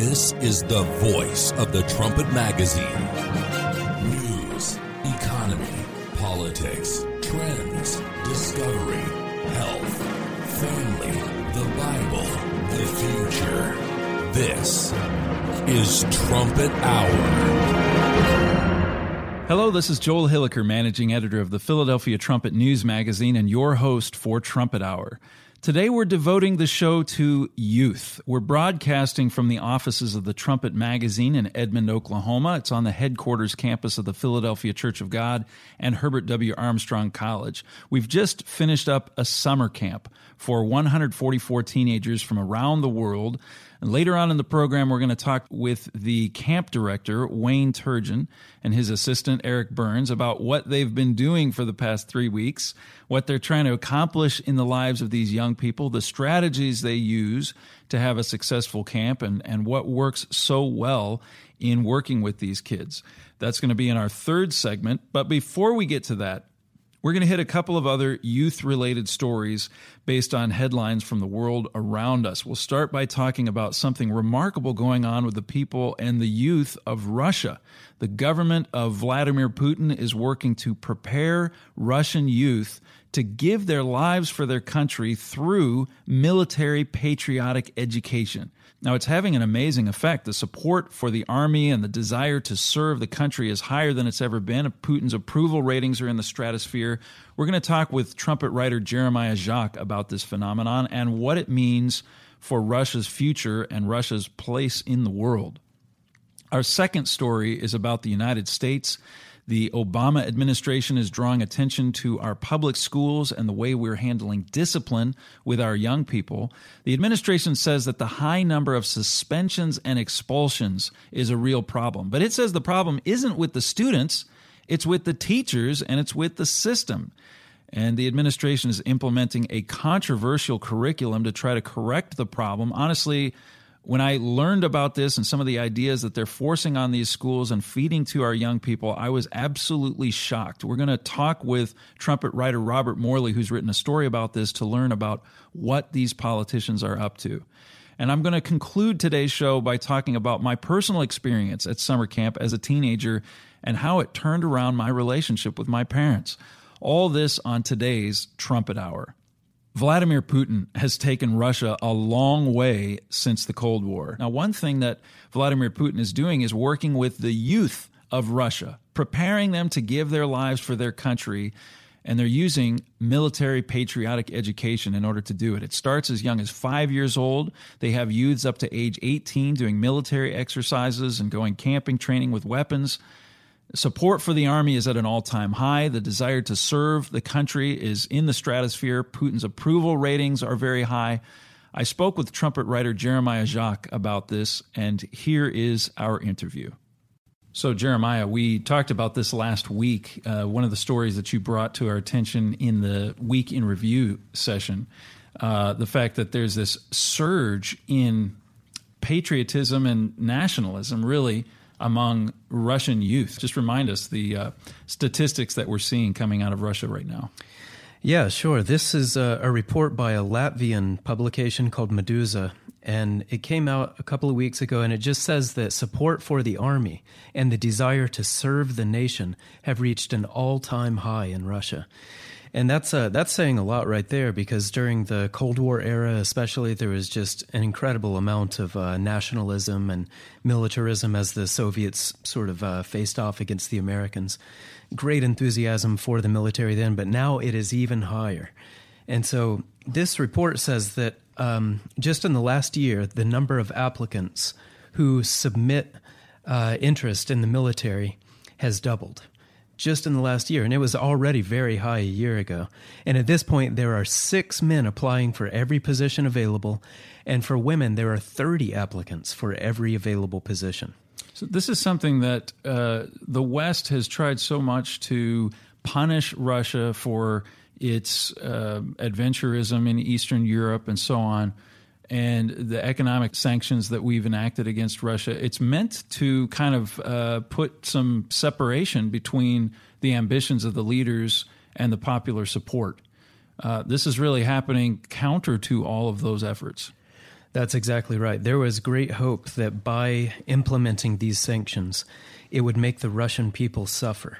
This is the voice of the Trumpet Magazine. News, economy, politics, trends, discovery, health, family, the Bible, the future. This is Trumpet Hour. Hello, this is Joel Hilliker, managing editor of the Philadelphia Trumpet News Magazine and your host for Trumpet Hour. Today, we're devoting the show to youth. We're broadcasting from the offices of the Trumpet Magazine in Edmond, Oklahoma. It's on the headquarters campus of the Philadelphia Church of God and Herbert W. Armstrong College. We've just finished up a summer camp for 144 teenagers from around the world. And later on in the program, we're going to talk with the camp director, Wayne Turgeon, and his assistant, Eric Burns, about what they've been doing for the past three weeks, what they're trying to accomplish in the lives of these young people, the strategies they use to have a successful camp, and, and what works so well in working with these kids. That's going to be in our third segment. But before we get to that, we're going to hit a couple of other youth related stories based on headlines from the world around us. We'll start by talking about something remarkable going on with the people and the youth of Russia. The government of Vladimir Putin is working to prepare Russian youth to give their lives for their country through military patriotic education. Now, it's having an amazing effect. The support for the army and the desire to serve the country is higher than it's ever been. Putin's approval ratings are in the stratosphere. We're going to talk with trumpet writer Jeremiah Jacques about this phenomenon and what it means for Russia's future and Russia's place in the world. Our second story is about the United States the Obama administration is drawing attention to our public schools and the way we're handling discipline with our young people. The administration says that the high number of suspensions and expulsions is a real problem. But it says the problem isn't with the students, it's with the teachers and it's with the system. And the administration is implementing a controversial curriculum to try to correct the problem. Honestly, when I learned about this and some of the ideas that they're forcing on these schools and feeding to our young people, I was absolutely shocked. We're going to talk with trumpet writer Robert Morley, who's written a story about this, to learn about what these politicians are up to. And I'm going to conclude today's show by talking about my personal experience at summer camp as a teenager and how it turned around my relationship with my parents. All this on today's Trumpet Hour. Vladimir Putin has taken Russia a long way since the Cold War. Now, one thing that Vladimir Putin is doing is working with the youth of Russia, preparing them to give their lives for their country, and they're using military patriotic education in order to do it. It starts as young as five years old. They have youths up to age 18 doing military exercises and going camping training with weapons. Support for the army is at an all time high. The desire to serve the country is in the stratosphere. Putin's approval ratings are very high. I spoke with trumpet writer Jeremiah Jacques about this, and here is our interview. So, Jeremiah, we talked about this last week. Uh, one of the stories that you brought to our attention in the Week in Review session uh, the fact that there's this surge in patriotism and nationalism, really among Russian youth. Just remind us the uh, statistics that we're seeing coming out of Russia right now. Yeah, sure. This is a, a, report by a Latvian publication called Meduza, and it came out a couple of weeks ago, and it just says that support for the army and the desire to serve the nation have reached an all time high in Russia. And that's uh, that's saying a lot right there because during the Cold War era, especially, there was just an incredible amount of uh, nationalism and militarism as the Soviets sort of uh, faced off against the Americans. Great enthusiasm for the military then, but now it is even higher. And so this report says that um, just in the last year, the number of applicants who submit uh, interest in the military has doubled just in the last year, and it was already very high a year ago. And at this point, there are six men applying for every position available, and for women, there are 30 applicants for every available position. So, this is something that uh, the West has tried so much to punish Russia for its uh, adventurism in Eastern Europe and so on and the economic sanctions that we've enacted against Russia, it's meant to kind of uh, put some separation between the ambitions of the leaders and the popular support. Uh, this is really happening counter to all of those efforts. That's exactly right. There was great hope that by implementing these sanctions, it would make the Russian people suffer,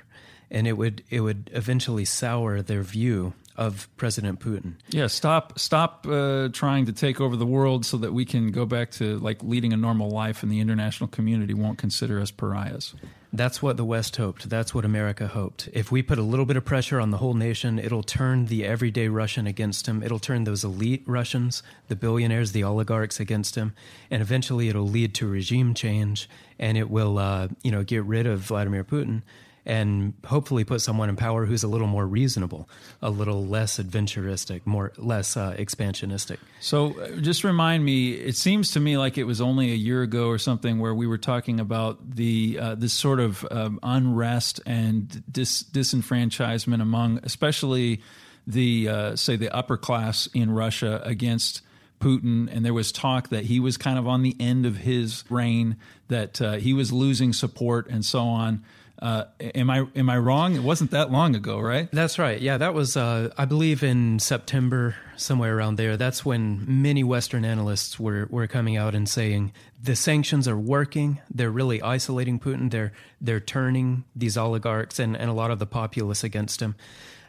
and it would it would eventually sour their view of President Putin. Yeah, stop stop uh, trying to take over the world so that we can go back to like leading a normal life, and the international community won't consider us pariahs. That's what the West hoped. That's what America hoped. If we put a little bit of pressure on the whole nation, it'll turn the everyday Russian against him. It'll turn those elite Russians, the billionaires, the oligarchs against him, and eventually it'll lead to regime change, and it will, uh, you know, get rid of Vladimir Putin and hopefully put someone in power who's a little more reasonable, a little less adventuristic, more less uh, expansionistic. So, uh, just remind me. It seems to me like it was only a year ago or something where we were talking about the uh, this sort of um, unrest and dis- disenfranchisement among, especially the uh, say the upper class in Russia against. Putin, and there was talk that he was kind of on the end of his reign, that uh, he was losing support, and so on. Uh, am I am I wrong? It wasn't that long ago, right? That's right. Yeah, that was uh, I believe in September, somewhere around there. That's when many Western analysts were were coming out and saying the sanctions are working. They're really isolating Putin. They're they're turning these oligarchs and, and a lot of the populace against him.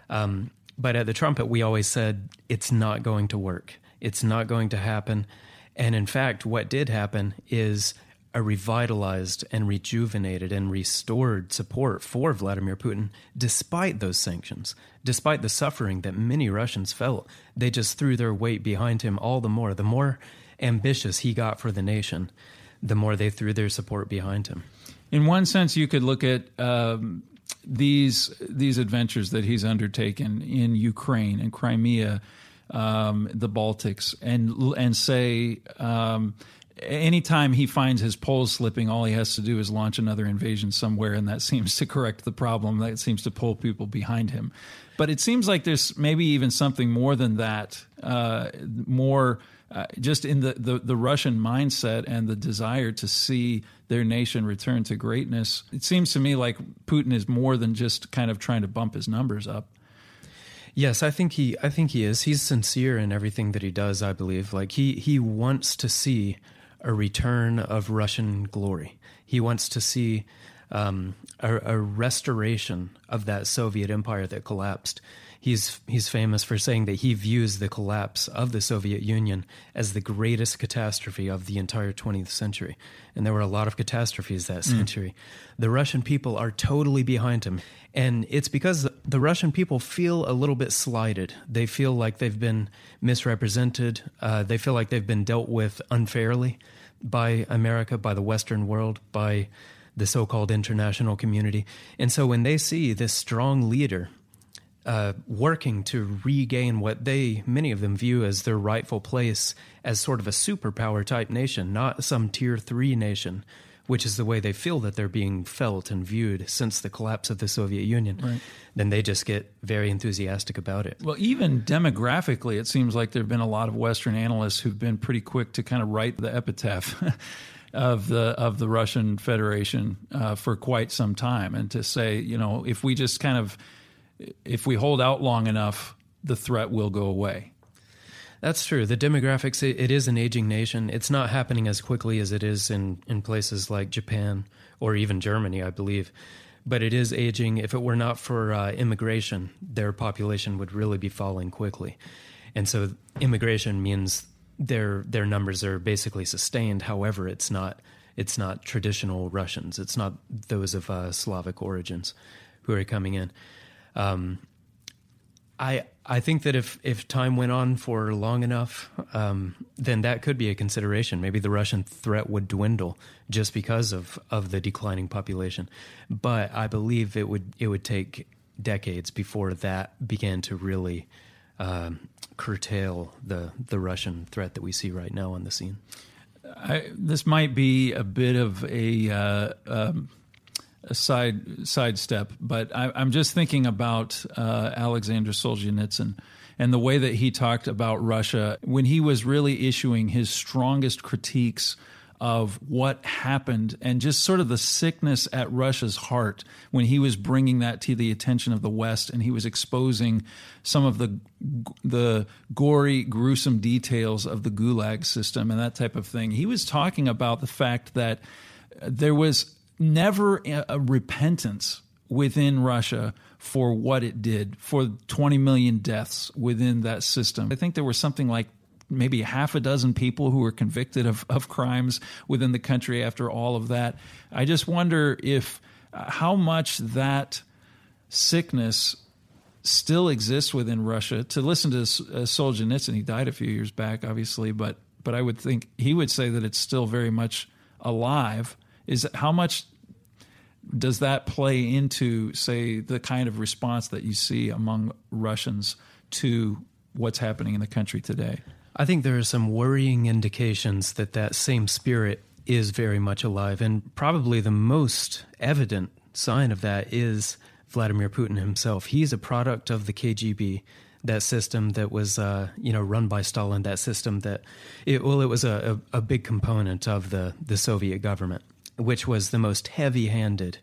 Um, but at the trumpet, we always said it's not going to work. It's not going to happen. And in fact, what did happen is a revitalized and rejuvenated and restored support for Vladimir Putin despite those sanctions, despite the suffering that many Russians felt. They just threw their weight behind him all the more. The more ambitious he got for the nation, the more they threw their support behind him. In one sense, you could look at um, these these adventures that he's undertaken in Ukraine and Crimea, um, the Baltics, and and say. Um, anytime he finds his polls slipping, all he has to do is launch another invasion somewhere, and that seems to correct the problem. That seems to pull people behind him. But it seems like there's maybe even something more than that, uh, more uh, just in the, the, the Russian mindset and the desire to see their nation return to greatness. It seems to me like Putin is more than just kind of trying to bump his numbers up. Yes, I think he I think he is. He's sincere in everything that he does, I believe. Like he he wants to see a return of Russian glory. He wants to see um, a, a, restoration of that Soviet empire that collapsed. He's he's famous for saying that he views the collapse of the Soviet Union as the greatest catastrophe of the entire 20th century. And there were a lot of catastrophes that mm. century. The Russian people are totally behind him. And it's because the Russian people feel a little bit slighted. They feel like they've been misrepresented. Uh, they feel like they've been dealt with unfairly by America, by the Western world, by the so called international community. And so when they see this strong leader uh, working to regain what they, many of them, view as their rightful place as sort of a superpower type nation, not some tier three nation, which is the way they feel that they're being felt and viewed since the collapse of the Soviet Union, right. then they just get very enthusiastic about it. Well, even demographically, it seems like there have been a lot of Western analysts who've been pretty quick to kind of write the epitaph. of the of the Russian Federation uh, for quite some time, and to say, you know, if we just kind of if we hold out long enough, the threat will go away. That's true. The demographics, it, is an aging nation. It's not happening as quickly as it is in, in places like Japan or even Germany, I believe. But it is aging. If it were not for uh, immigration, their population would really be falling quickly. And so immigration means their their numbers are basically sustained. However, it's not it's not traditional Russians. It's not those of uh, Slavic origins who are coming in. Um, I I think that if if time went on for long enough, um, then that could be a consideration. Maybe the Russian threat would dwindle just because of of the declining population. But I believe it would it would take decades before that began to really um, curtail the the Russian threat that we see right now on the scene. I, this might be a bit of a uh, um, a side sidestep, but I, am just thinking about uh, Alexander Solzhenitsyn and the way that he talked about Russia when he was really issuing his strongest critiques of what happened and just sort of the sickness at Russia's heart when he was bringing that to the attention of the West and he was exposing some of the the gory, gruesome details of the Gulag system and that type of thing. He was talking about the fact that there was never a repentance within Russia for what it did, for 20 million deaths within that system. I think there was something like maybe half a dozen people who were convicted of, of crimes within the country after all of that. I just wonder if uh, how much that sickness still exists within Russia. To listen to uh, Solzhenitsyn, he died a few years back, obviously, but but I would think he would say that it's still very much alive. Is how much does that play into, say, the kind of response that you see among Russians to what's happening in the country today? I think there are some worrying indications that that same spirit is very much alive. And probably the most evident sign of that is Vladimir Putin himself. He's a product of the KGB, that system that was, uh, you know, run by Stalin, that system that, it, well, it was a, a, a big component of the, the Soviet government, which was the most heavy handed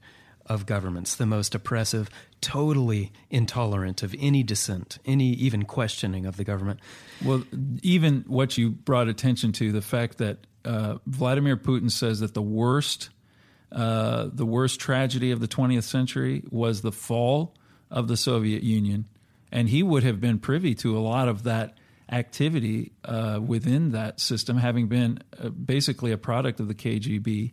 of governments, the most oppressive, totally intolerant of any dissent, any even questioning of the government. Well, even what you brought attention to, the fact that uh, Vladimir Putin says that the worst, uh, the worst tragedy of the 20th century was the fall of the Soviet Union, and he would have been privy to a lot of that activity uh, within that system, having been uh, basically a product of the KGB.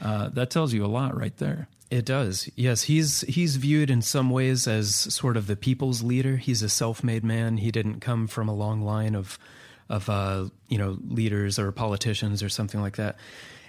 Uh, that tells you a lot, right there. It does. Yes, he's he's viewed in some ways as sort of the people's leader. He's a self-made man. He didn't come from a long line of of uh, you know leaders or politicians or something like that.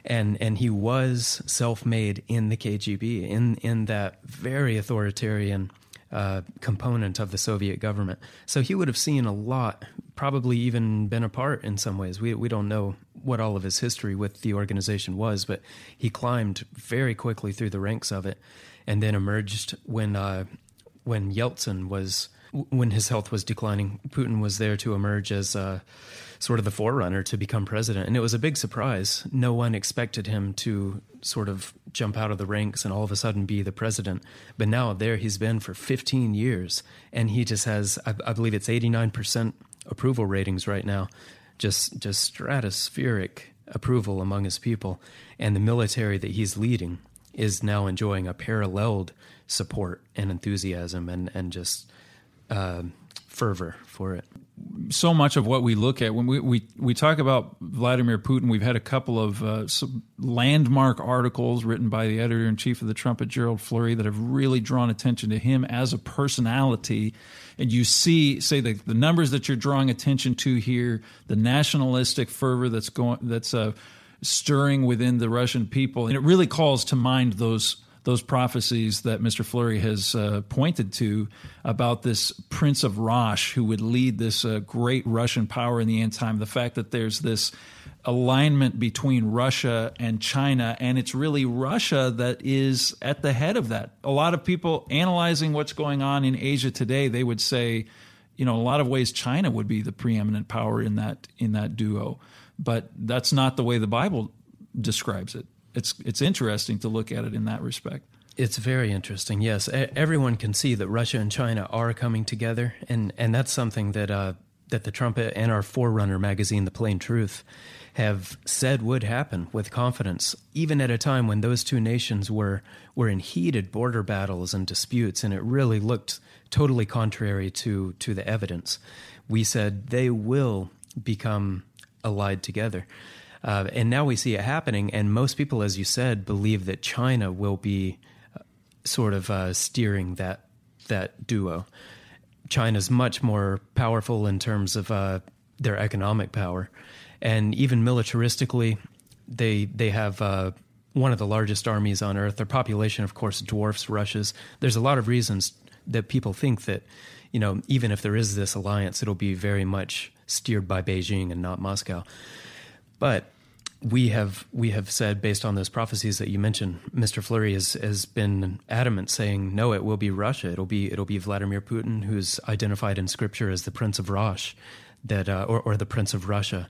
And and he was self-made in the KGB in in that very authoritarian uh, component of the Soviet government. So he would have seen a lot, probably even been a part in some ways. We we don't know what all of his history with the organization was, but he climbed very quickly through the ranks of it, and then emerged when uh, when Yeltsin was when his health was declining. Putin was there to emerge as uh, sort of the forerunner to become president, and it was a big surprise. No one expected him to sort of jump out of the ranks and all of a sudden be the president. But now there he's been for 15 years, and he just has, I, I believe it's 89% approval ratings right now just just stratospheric approval among his people, and the military that he's leading is now enjoying a paralleled support and enthusiasm and and just uh, fervor for it so much of what we look at when we, we, we talk about Vladimir Putin, we've had a couple of uh, landmark articles written by the editor in chief of the Trumpet, Gerald Flurry, that have really drawn attention to him as a personality. And you see, say the, the numbers that you're drawing attention to here, the nationalistic fervor that's going that's uh, stirring within the Russian people, and it really calls to mind those those prophecies that Mr. Flurry has uh, pointed to about this Prince of Rosh who would lead this uh, great Russian power in the end time. The fact that there's this alignment between Russia and China, and it's really Russia that is at the head of that. A lot of people analyzing what's going on in Asia today, they would say, you know, a lot of ways, China would be the preeminent power in that in that duo, but that's not the way the Bible describes it it's it's interesting to look at it in that respect. It's very interesting. Yes, everyone can see that Russia and China are coming together, and and that's something that uh, that the Trumpet and our forerunner magazine, The Plain Truth, have said would happen with confidence, even at a time when those two nations were were in heated border battles and disputes, and it really looked totally contrary to to the evidence. We said they will become allied together. Uh, and now we see it happening, and most people, as you said, believe that China will be uh, sort of uh, steering that that duo. China's much more powerful in terms of uh, their economic power, and even militaristically, they they have uh, one of the largest armies on earth. Their population, of course, dwarfs Russia's. There's a lot of reasons that people think that, you know, even if there is this alliance, it'll be very much steered by Beijing and not Moscow. But we have we have said based on those prophecies that you mentioned, Mr. Flurry has has been adamant, saying no, it will be Russia. It'll be it'll be Vladimir Putin, who's identified in Scripture as the Prince of Rosh, that uh, or or the Prince of Russia,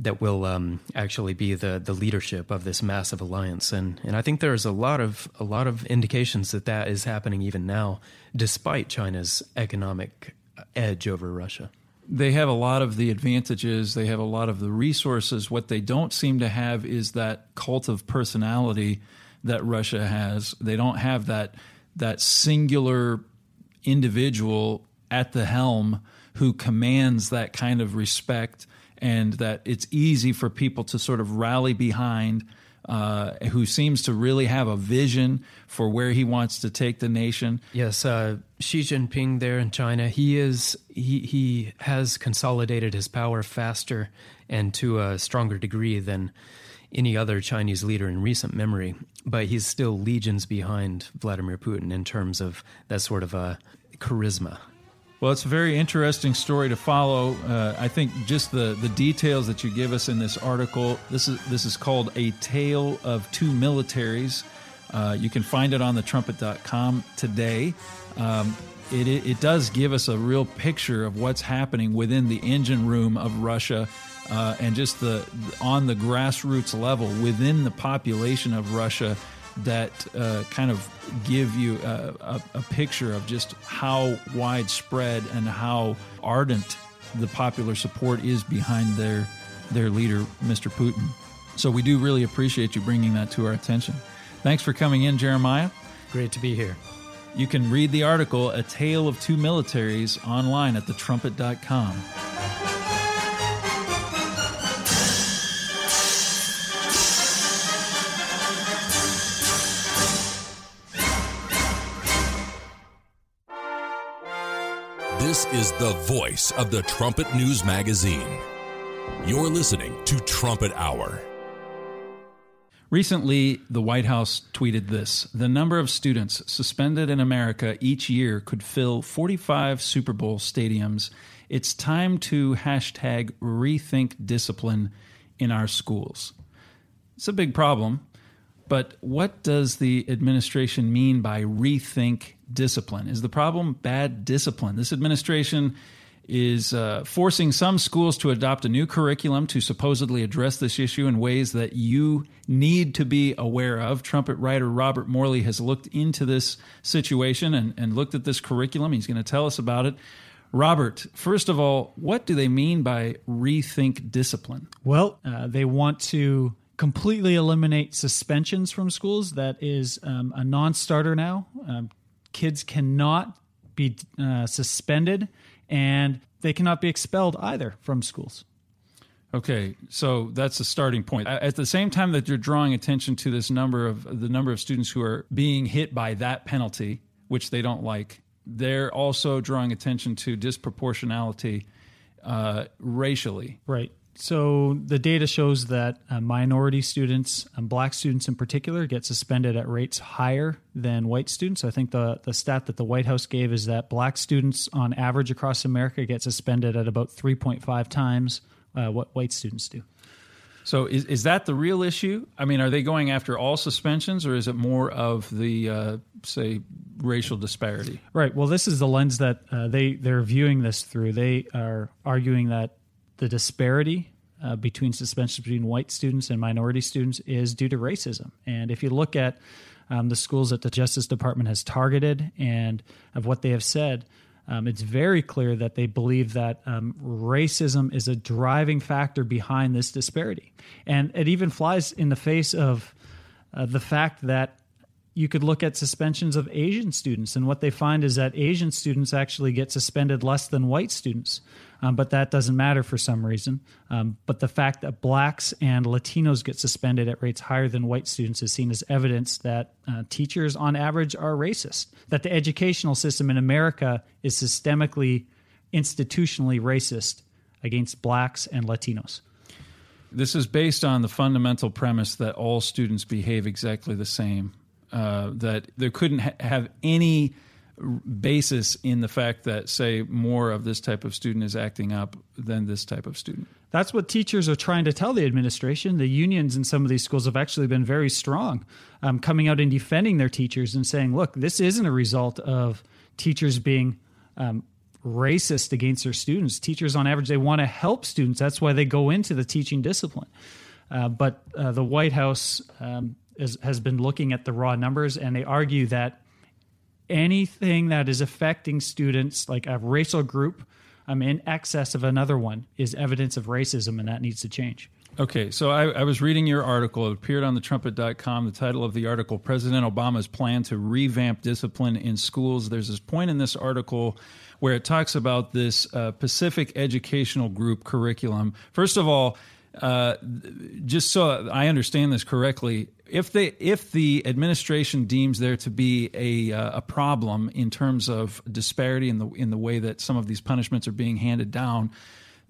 that will um, actually be the the leadership of this massive alliance. And and I think there's a lot of a lot of indications that that is happening even now, despite China's economic edge over Russia. They have a lot of the advantages. They have a lot of the resources. What they don't seem to have is that cult of personality that Russia has. They don't have that that singular individual at the helm who commands that kind of respect and that it's easy for people to sort of rally behind uh, who seems to really have a vision for where he wants to take the nation. Yes, uh, Xi Jinping there in China, he is he he has consolidated his power faster and to a stronger degree than any other Chinese leader in recent memory. But he's still legions behind Vladimir Putin in terms of that sort of a charisma. Well, it's a very interesting story to follow. Uh, I think just the, the details that you give us in this article. This is this is called a tale of two militaries. Uh, you can find it on thetrumpet.com today. Um, it, it, it, does give us a real picture of what's happening within the engine room of Russia uh, and just the on the grassroots level within the population of Russia that uh, kind of give you a, a, a, picture of just how widespread and how ardent the popular support is behind their their leader, Mr. Putin. So we do really appreciate you bringing that to our attention. Thanks for coming in, Jeremiah. Great to be here. You can read the article A Tale of Two Militaries online at thetrumpet.com. This is the voice of the Trumpet News Magazine. You're listening to Trumpet Hour. Recently, the White House tweeted this The number of students suspended in America each year could fill 45 Super Bowl stadiums. It's time to hashtag rethink discipline in our schools. It's a big problem, but what does the administration mean by rethink discipline. Is the problem bad discipline? This administration is uh, forcing some schools to adopt a new curriculum to supposedly address this issue in ways that you need to be aware of. Trumpet writer Robert Morley has looked into this situation and, and looked at this curriculum. He's going to tell us about it. Robert, first of all, what do they mean by rethink discipline? Well, uh, they want to completely eliminate suspensions from schools. That is um, a non starter now. Um, kids cannot be uh, suspended and they cannot be expelled either from schools. Okay, so that's a starting point. At the same time that you're drawing attention to this number of the number of students who are being hit by that penalty, which they don't like, they're also drawing attention to disproportionality uh, racially. Right. So the data shows that uh, minority students, um, black students in particular, get suspended at rates higher than white students. So I think the the stat that the White House gave is that black students, on average across America, get suspended at about 3.5 times uh, what white students do. So is is that the real issue? I mean, are they going after all suspensions, or is it more of the uh, say racial disparity? Right. Well, this is the lens that uh, they they're viewing this through. They are arguing that the disparity uh, between suspensions between white students and minority students is due to racism. And if you look at um, the schools that the Justice Department has targeted and of what they have said, um, it's very clear that they believe that um, racism is a driving factor behind this disparity. And it even flies in the face of uh, the fact that you could look at suspensions of Asian students, and what they find is that Asian students actually get suspended less than white students um, but that doesn't matter for some reason. Um, but the fact that blacks and Latinos get suspended at rates higher than white students is seen as evidence that uh, teachers, on average, are racist. That the educational system in America is systemically, institutionally racist against blacks and Latinos. This is based on the fundamental premise that all students behave exactly the same. Uh, that there couldn't ha- have any basis in the fact that, say, more of this type of student is acting up than this type of student. That's what teachers are trying to tell the administration. The unions in some of these schools have actually been very strong, um, coming out and defending their teachers and saying, look, this isn't a result of teachers being um, racist against their students. Teachers, on average, they want to help students. That's why they go into the teaching discipline. Uh, but uh, the White House um, is, has been looking at the raw numbers, and they argue that anything that is affecting students, like a racial group, um, in excess of another one, is evidence of racism, and that needs to change. Okay, so I, I, was reading your article. It appeared on the trumpet.com. The title of the article President Obama's Plan to Revamp Discipline in Schools. There's this point in this article where it talks about this uh, Pacific Educational Group curriculum. First of all, uh, just so I understand this correctly, if they if the administration deems there to be a uh, a problem in terms of disparity in the in the way that some of these punishments are being handed down,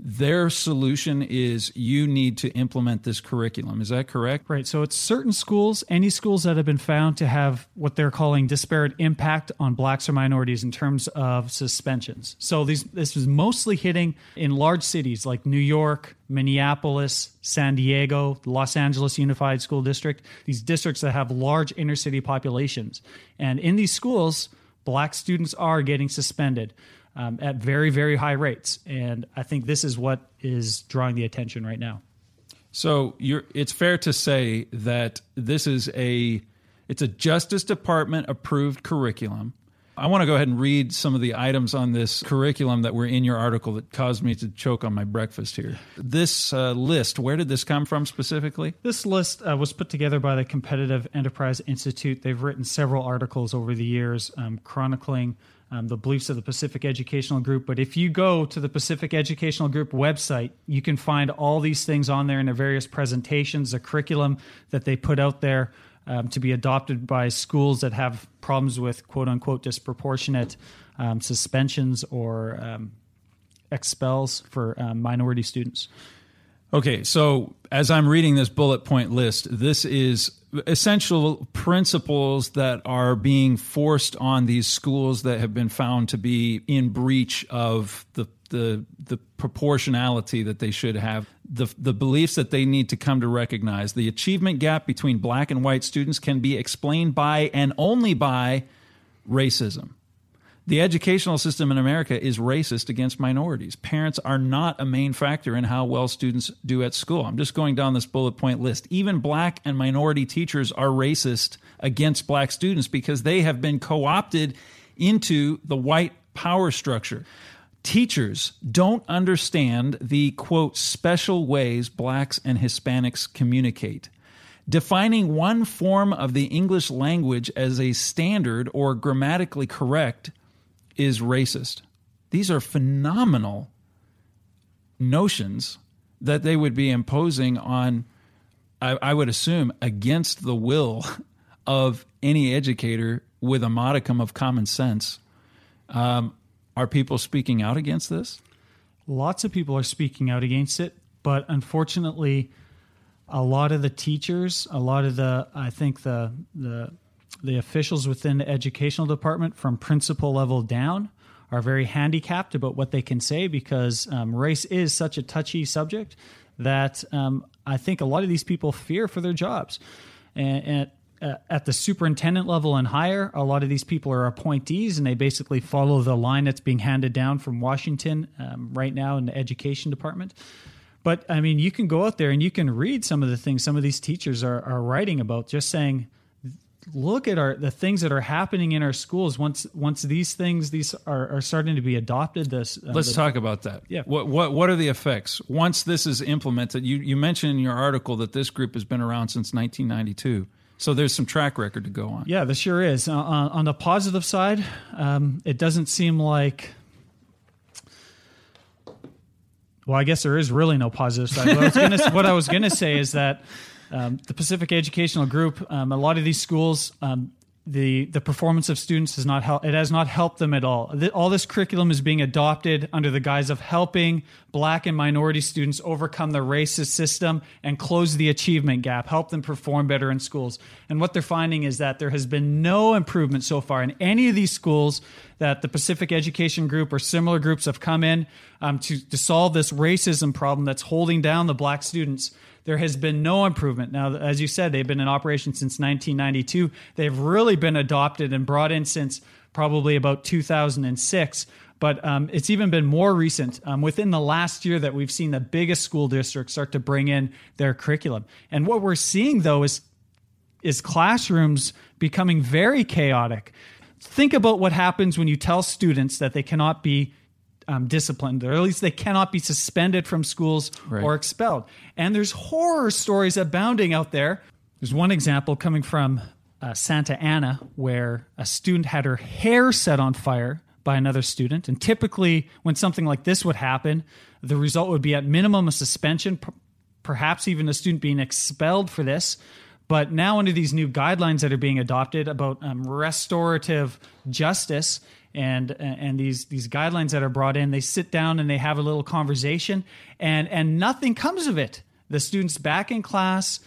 their solution is you need to implement this curriculum. Is that correct? Right. So it's certain schools, any schools that have been found to have what they're calling disparate impact on blacks or minorities in terms of suspensions. So these this is mostly hitting in large cities like New York, Minneapolis, San Diego, Los Angeles Unified School District, these districts that have large inner city populations. And in these schools, black students are getting suspended um, at very, very high rates. And I think this is what is drawing the attention right now. So it's fair to say that this is a it's a Justice Department approved curriculum. I want to go ahead and read some of the items on this curriculum that were in your article that caused me to choke on my breakfast here. This uh, list, where did this come from specifically? This list uh, was put together by the Competitive Enterprise Institute. They've written several articles over the years um, chronicling um, the beliefs of the Pacific Educational Group. But if you go to the Pacific Educational Group website, you can find all these things on there in their various presentations, the curriculum that they put out there um, to be adopted by schools that have problems with quote unquote disproportionate um, suspensions or um, expels for um, minority students. Okay, so as I'm reading this bullet point list, this is essential principles that are being forced on these schools that have been found to be in breach of the the the proportionality that they should have the the beliefs that they need to come to recognize the achievement gap between black and white students can be explained by and only by racism the educational system in America is racist against minorities. Parents are not a main factor in how well students do at school. I'm just going down this bullet point list. Even black and minority teachers are racist against black students because they have been co opted into the white power structure. Teachers don't understand the quote special ways blacks and Hispanics communicate. Defining one form of the English language as a standard or grammatically correct is racist. These are phenomenal notions that they would be imposing on, I, I, would assume, against the will of any educator with a modicum of common sense. Um, are people speaking out against this? Lots of people are speaking out against it, but unfortunately, a lot of the teachers, a lot of the, I think the the the officials within the educational department from principal level down are very handicapped about what they can say because um, race is such a touchy subject that um, I think a lot of these people fear for their jobs. And, and uh, at the superintendent level and higher, a lot of these people are appointees and they basically follow the line that's being handed down from Washington um, right now in the education department. But I mean, you can go out there and you can read some of the things some of these teachers are, are writing about, just saying, look at our the things that are happening in our schools. Once once these things these are, are starting to be adopted this uh, let's the, talk about that. Yeah. What, what what are the effects? Once this is implemented you you mentioned in your article that this group has been around since 1992 so there's some track record to go on yeah there sure is uh, on the positive side um, it doesn't seem like well, I guess there is really no positive side. what I was going to say is that um, the Pacific Educational Group, um, a lot of these schools, um, the the performance of students has not helped. It has not helped them at all. All this curriculum is being adopted under the guise of helping Black and minority students overcome the racist system and close the achievement gap, help them perform better in schools. And what they're finding is that there has been no improvement so far in any of these schools that the Pacific Education Group or similar groups have come in um, to to solve this racism problem that's holding down the Black students there has been no improvement. Now, as you said, they've been in operation since 1992. They've really been adopted and brought in since probably about 2006. But um, it's even been more recent um, within the last year that we've seen the biggest school districts start to bring in their curriculum. And what we're seeing though is is classrooms becoming very chaotic. Think about what happens when you tell students that they cannot be um, disciplined, or at least they cannot be suspended from schools Right. or expelled. And there's horror stories abounding out there. There's one example coming from uh, Santa Ana where a student had her hair set on fire by another student. And typically, when something like this would happen, the result would be at minimum a suspension, per- perhaps even a student being expelled for this. But now, under these new guidelines that are being adopted about um, restorative justice and and these these guidelines that are brought in, they sit down and they have a little conversation, and and nothing comes of it. The students back in class,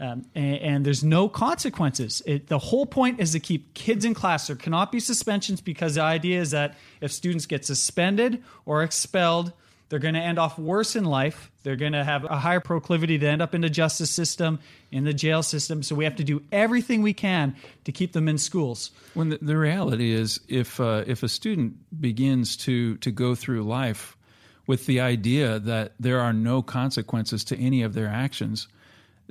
um, and, and there's no consequences. It, the whole point is to keep kids in class. There cannot be suspensions because the idea is that if students get suspended or expelled, they're going to end off worse in life. They're going to have a higher proclivity to end up in the justice system, in the jail system. So we have to do everything we can to keep them in schools. When the, the reality is, if uh, if a student begins to to go through life with the idea that there are no consequences to any of their actions,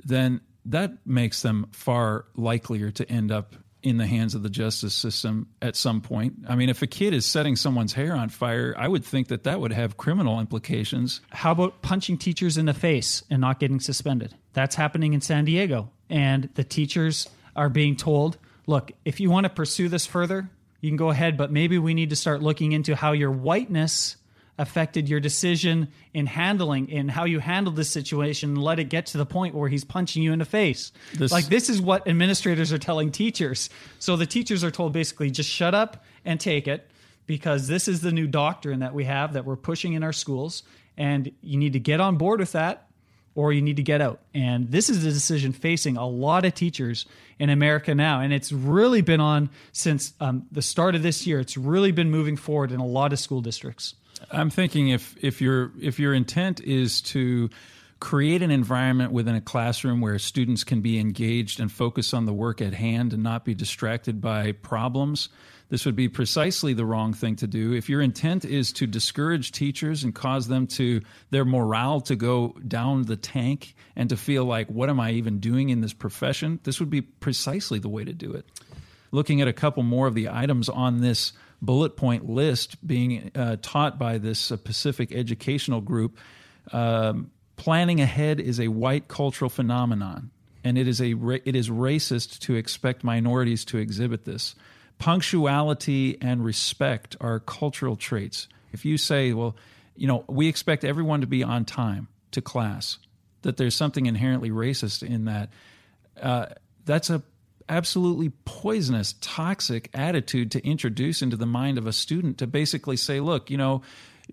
then that makes them far likelier to end up in the hands of the justice system at some point. I mean, if a kid is setting someone's hair on fire, I would think that that would have criminal implications. How about punching teachers in the face and not getting suspended? That's happening in San Diego. And the teachers are being told, look, if you want to pursue this further, you can go ahead, but maybe we need to start looking into how your whiteness affected your decision in handling in how you handled this situation and let it get to the point where he's punching you in the face. This- like this is what administrators are telling teachers. So the teachers are told basically just shut up and take it because this is the new doctrine that we have that we're pushing in our schools and you need to get on board with that or you need to get out. And this is a decision facing a lot of teachers in America now. And it's really been on since um, the start of this year. It's really been moving forward in a lot of school districts. I'm thinking if if your if your intent is to create an environment within a classroom where students can be engaged and focus on the work at hand and not be distracted by problems, this would be precisely the wrong thing to do. If your intent is to discourage teachers and cause them to their morale to go down the tank and to feel like what am I even doing in this profession, this would be precisely the way to do it looking at a couple more of the items on this bullet point list being uh, taught by this uh, Pacific Educational Group, um, planning ahead is a white cultural phenomenon, and it is a ra- it is racist to expect minorities to exhibit this. Punctuality and respect are cultural traits. If you say, well, you know, we expect everyone to be on time to class, that there's something inherently racist in that. Uh, that's a absolutely poisonous, toxic attitude to introduce into the mind of a student to basically say, look, you know,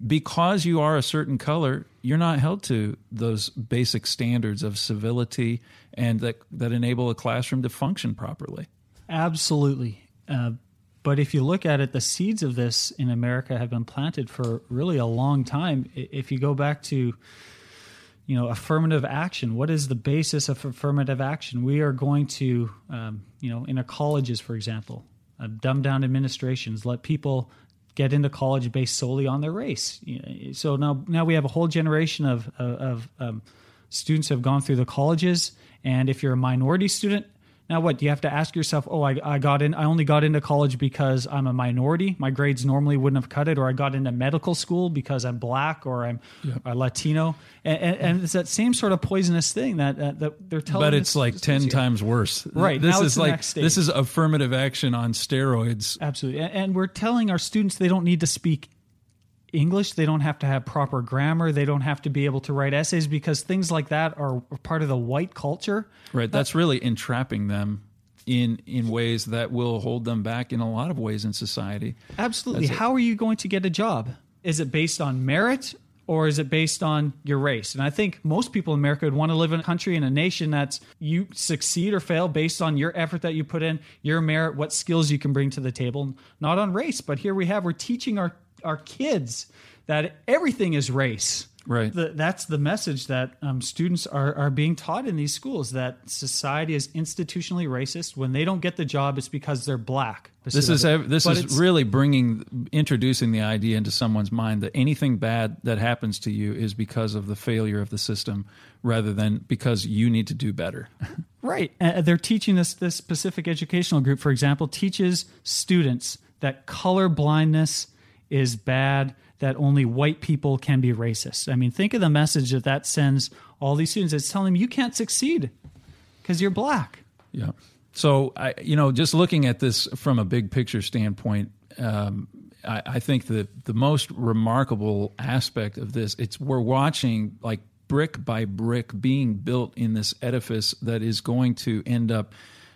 because you are a certain color, you're not held to those basic standards of civility and that, that enable a classroom to function properly. Absolutely. Uh, but if you look at it, the seeds of this in America have been planted for really a long time. If you go back to, you know, affirmative action, what is the basis of affirmative action? We are going to, um, you know, in our colleges, for example, uh, dumb down administrations, let people get into college based solely on their race. So now, now we have a whole generation of of, of um, students have gone through the colleges, and if you're a minority student, now what? Do you have to ask yourself, oh, I, I got in, I only got into college because I'm a minority. My grades normally wouldn't have cut it, or I got into medical school because I'm black or I'm a Latino, and, and, and it's that same sort of poisonous thing that that, that they're telling. But it's like 10 here. times worse. Right, This is like, this is affirmative action on steroids. Absolutely. And, and we're telling our students they don't need to speak English. They don't have to have proper grammar. They don't have to be able to write essays because things like that are part of the white culture. Right. That's really entrapping them in in ways that will hold them back in a lot of ways in society. Absolutely. How are you going to get a job? Is it based on merit or is it based on your race? And I think most people in America would want to live in a country and a nation that's you succeed or fail based on your effort that you put in, your merit, what skills you can bring to the table, not on race. But here we have we're teaching our our kids that everything is race. Right. The, that's the message that um, students are, are being taught in these schools that society is institutionally racist. When they don't get the job, it's because they're black. This is this but is really bringing introducing the idea into someone's mind that anything bad that happens to you is because of the failure of the system rather than because you need to do better. right. Uh, they're teaching this this Pacific Educational Group for example teaches students that color blindness is bad that only white people can be racist. I mean, think of the message that that sends all these students. It's telling them you can't succeed because you're black. Yeah. So, I, you know, just looking at this from a big picture standpoint, um, I, I think that the most remarkable aspect of this, it's we're watching like brick by brick being built in this edifice that is going to end up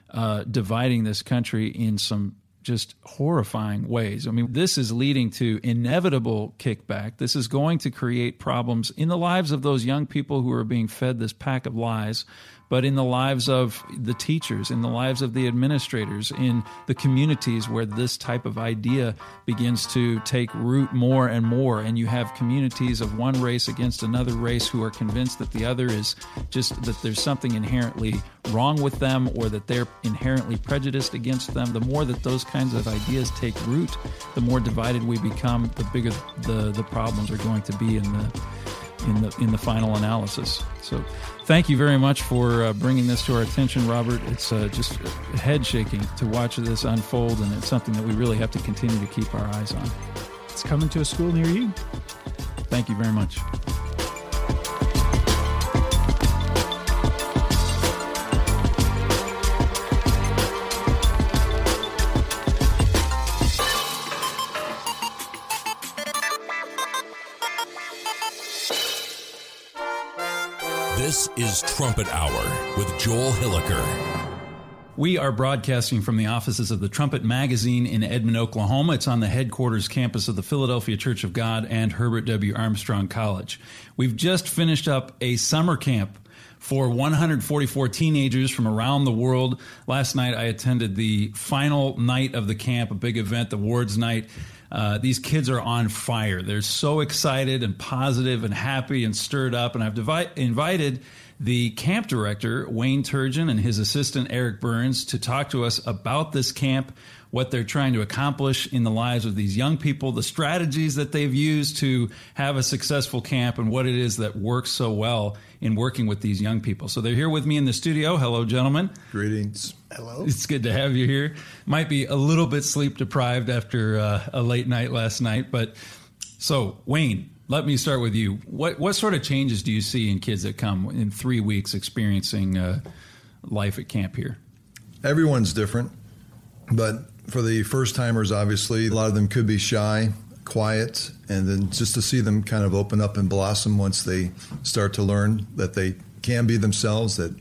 uh, dividing this country in some just horrifying ways. I mean, this is leading to inevitable kickback. This is going to create problems in the lives of those young people who are being fed this pack of lies but in the lives of the teachers, in the lives of the administrators, in the communities where this type of idea begins to take root more and more. And you have communities of one race against another race who are convinced that the other is just that there's something inherently wrong with them or that they're inherently prejudiced against them. The more that those kinds of ideas take root, the more divided we become, the bigger the, the problems are going to be in the in the in the final analysis. So, thank you very much for uh, bringing this to our attention, Robert. It's uh, just head shaking to watch this unfold, and it's something that we really have to continue to keep our eyes on. It's coming to a school near you. Thank you very much. This is Trumpet Hour with Joel Hilliker. We are broadcasting from the offices of the Trumpet Magazine in Edmond, Oklahoma. It's on the headquarters campus of the Philadelphia Church of God and Herbert W. Armstrong College. We've just finished up a summer camp for 144 teenagers from around the world. Last night I attended the final night of the camp, a big event, the Awards Night. Uh, these kids are on fire. They're so excited and positive and happy and stirred up. And I've devi- invited the camp director, Wayne Turgeon, and his assistant, Eric Burns, to talk to us about this camp, what they're trying to accomplish in the lives of these young people, the strategies that they've used to have a successful camp, and what it is that works so well in working with these young people. So they're here with me in the studio. Hello, gentlemen. Greetings. Hello. It's good to have you here. Might be a little bit sleep deprived after uh, a late night last night, but so Wayne, let me start with you. What what sort of changes do you see in kids that come in three weeks experiencing uh, life at camp here? Everyone's different, but for the first timers, obviously, a lot of them could be shy, quiet, and then just to see them kind of open up and blossom once they start to learn that they can be themselves, that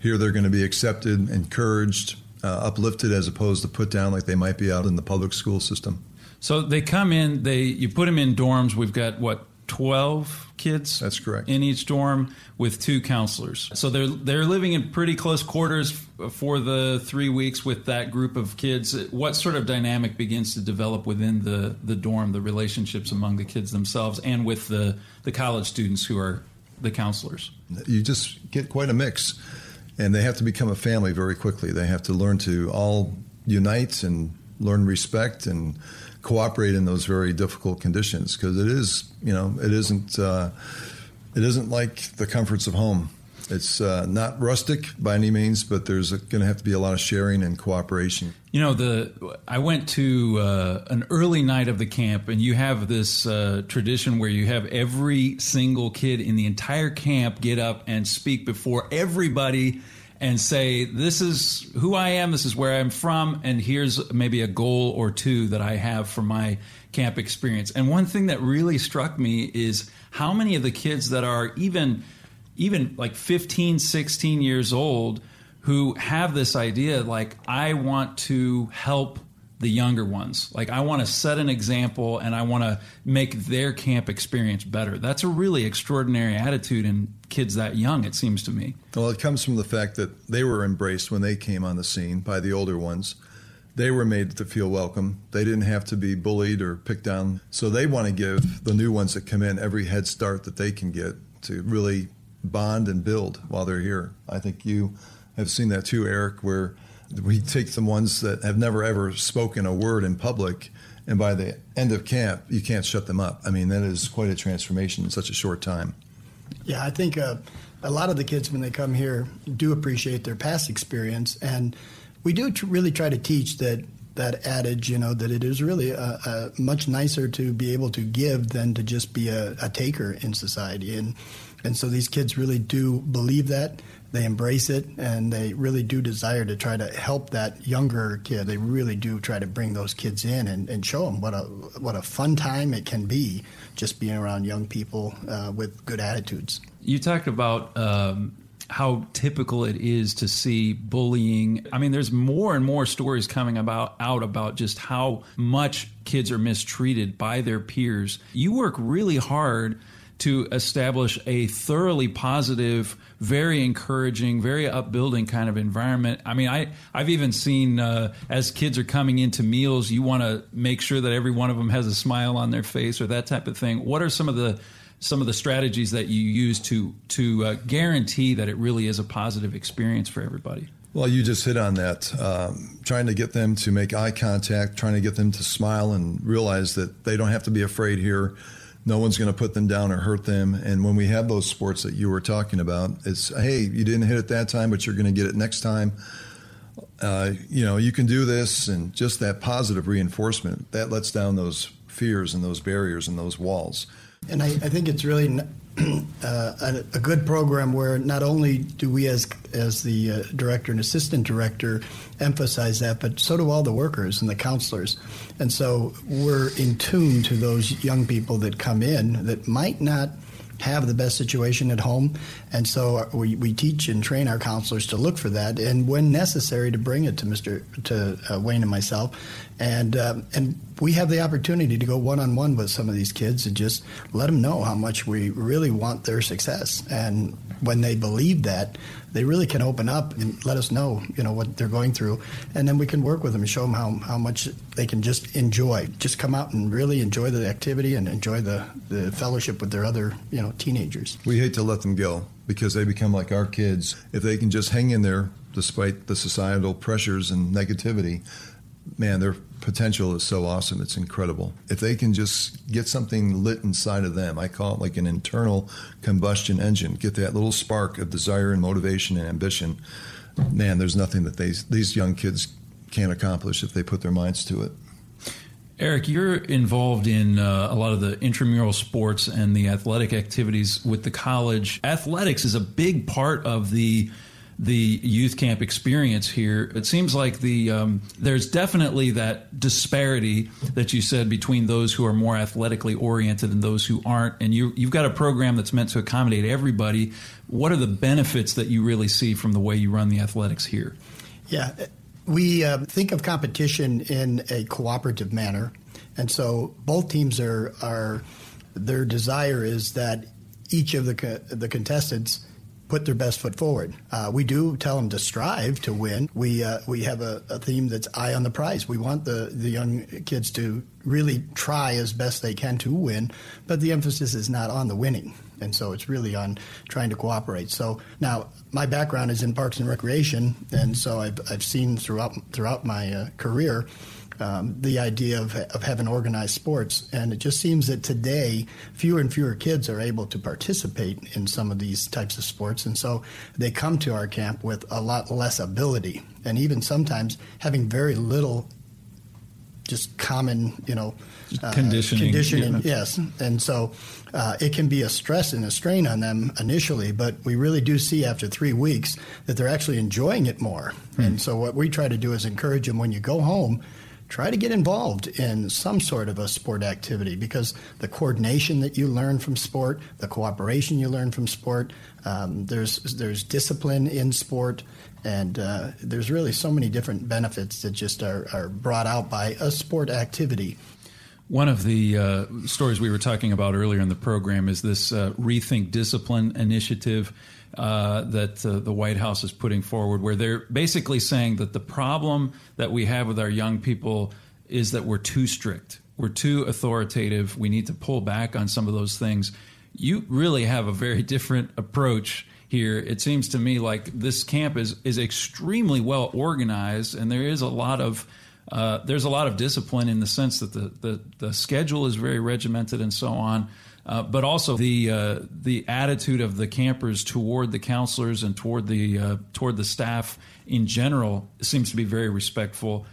here they're going to be accepted, encouraged, uh, uplifted, as opposed to put down like they might be out in the public school system. So they come in, they you put them in dorms. We've got what 12 kids that's correct. in each dorm with two counselors. So they're they're living in pretty close quarters for the three weeks with that group of kids. What sort of dynamic begins to develop within the the dorm the relationships among the kids themselves and with the the college students who are the counselors? You just get quite a mix and they have to become a family very quickly. They have to learn to all unite and learn respect and cooperate in those very difficult conditions because it is, you know, it isn't, uh, it isn't like the comforts of home. It's uh, not rustic by any means, but there's going to have to be a lot of sharing and cooperation. You know, the I went to uh, an early night of the camp, and you have this uh, tradition where you have every single kid in the entire camp get up and speak before everybody and say, This is who I am, this is where I'm from, and here's maybe a goal or two that I have for my camp experience. And one thing that really struck me is how many of the kids that are even even like 15, 16 years old who have this idea like I want to help the younger ones. Like I want to set an example and I want to make their camp experience better. That's a really extraordinary attitude in kids that young, it seems to me. Well, it comes from the fact that they were embraced when they came on the scene by the older ones. they were made to feel welcome. They didn't have to be bullied or picked on. So they want to give the new ones that come in every head start that they can get to really bond and build while they're here. I think you have seen that too, Eric, where we take some ones that have never ever spoken a word in public, and by the end of camp, you can't shut them up. I mean, that is quite a transformation in such a short time. Yeah, I think uh, a lot of the kids, when they come here, do appreciate their past experience. And we do tr- really try to teach that that adage, you know, that it is really uh, uh, much nicer to be able to give than to just be a, a taker in society. And and so these kids really do believe that. They embrace it and they really do desire to try to help that younger kid. They really do try to bring those kids in and, and show them what a what a fun time it can be just being around young people uh, with good attitudes. You talked about um, how typical it is to see bullying. I mean, there's more and more stories coming about out about just how much kids are mistreated by their peers. You work really hard to establish a thoroughly positive, very encouraging, very upbuilding kind of environment. I mean, I I've even seen uh, as kids are coming into meals, you want to make sure that every one of them has a smile on their face or that type of thing. What are some of the some of the strategies that you use to to uh, guarantee that it really is a positive experience for everybody? Well, you just hit on that. Um, trying to get them to make eye contact, trying to get them to smile and realize that they don't have to be afraid here no one's going to put them down or hurt them. And when we have those sports that you were talking about, it's hey, you didn't hit it that time, but you're going to get it next time. Uh, you know, you can do this, and just that positive reinforcement that lets down those fears and those barriers and those walls. And I, I think it's really uh, a, a, good program where not only do we as as the uh, director and assistant director emphasize that, but so do all the workers and the counselors. And so we're in tune to those young people that come in that might not have the best situation at home. And so we, we teach and train our counselors to look for that, and when necessary, to bring it to Mr. to uh, Wayne and myself. And um, and we have the opportunity to go one on one with some of these kids and just let them know how much we really want their success. And when they believe that, they really can open up and let us know, you know, what they're going through, and then we can work with them and show them how, how much they can just enjoy. Just come out and really enjoy the activity and enjoy the, the fellowship with their other, you know, teenagers. We hate to let them go because they become like our kids. If they can just hang in there despite the societal pressures and negativity, man, their potential is so awesome. It's incredible. If they can just get something lit inside of them, I call it like an internal combustion engine, get that little spark of desire and motivation and ambition, man, there's nothing that they, these young kids can't accomplish if they put their minds to it. Eric, you're involved in uh, a lot of the intramural sports and the athletic activities with the college. Athletics is a big part of the the youth camp experience here, it seems like the um, there's definitely that disparity that you said between those who are more athletically oriented and those who aren't. And you you've got a program that's meant to accommodate everybody. What are the benefits that you really see from the way you run the athletics here? Yeah, we uh, think of competition in a cooperative manner, and so both teams are are their desire is that each of the the contestants put their best foot forward. Uh, we do tell them to strive to win. We uh, we have a, a, theme that's eye on the prize. We want the the young kids to really try as best they can to win, but the emphasis is not on the winning, and so it's really on trying to cooperate. So now my background is in parks and recreation, and so I've I've seen throughout throughout my uh, career um, the idea of, of having organized sports. And it just seems that today, fewer and fewer kids are able to participate in some of these types of sports. And so they come to our camp with a lot less ability, and even sometimes having very little just common, you know, uh, conditioning. Conditioning, yeah. yes. And so uh, it can be a stress and a strain on them initially, but we really do see after three weeks that they're actually enjoying it more. Hmm. And so what we try to do is encourage them when you go home, try to get involved in some sort of a sport activity because the coordination that you learn from sport, the cooperation you learn from sport, um, there's there's discipline in sport, and uh, there's really so many different benefits that just are, are brought out by a sport activity. One of the uh, stories we were talking about earlier in the program is this uh, Rethink Discipline initiative uh, that uh, the White House is putting forward, where they're basically saying that the problem that we have with our young people is that we're too strict, we're too authoritative, we need to pull back on some of those things. You really have a very different approach here. It seems to me like this camp is is extremely well organized, and there is a lot of uh, there's a lot of discipline in the sense that the, the, the schedule is very regimented and so on. Uh, but also the uh, the attitude of the campers toward the counselors and toward the uh, toward the staff in general seems to be very respectful.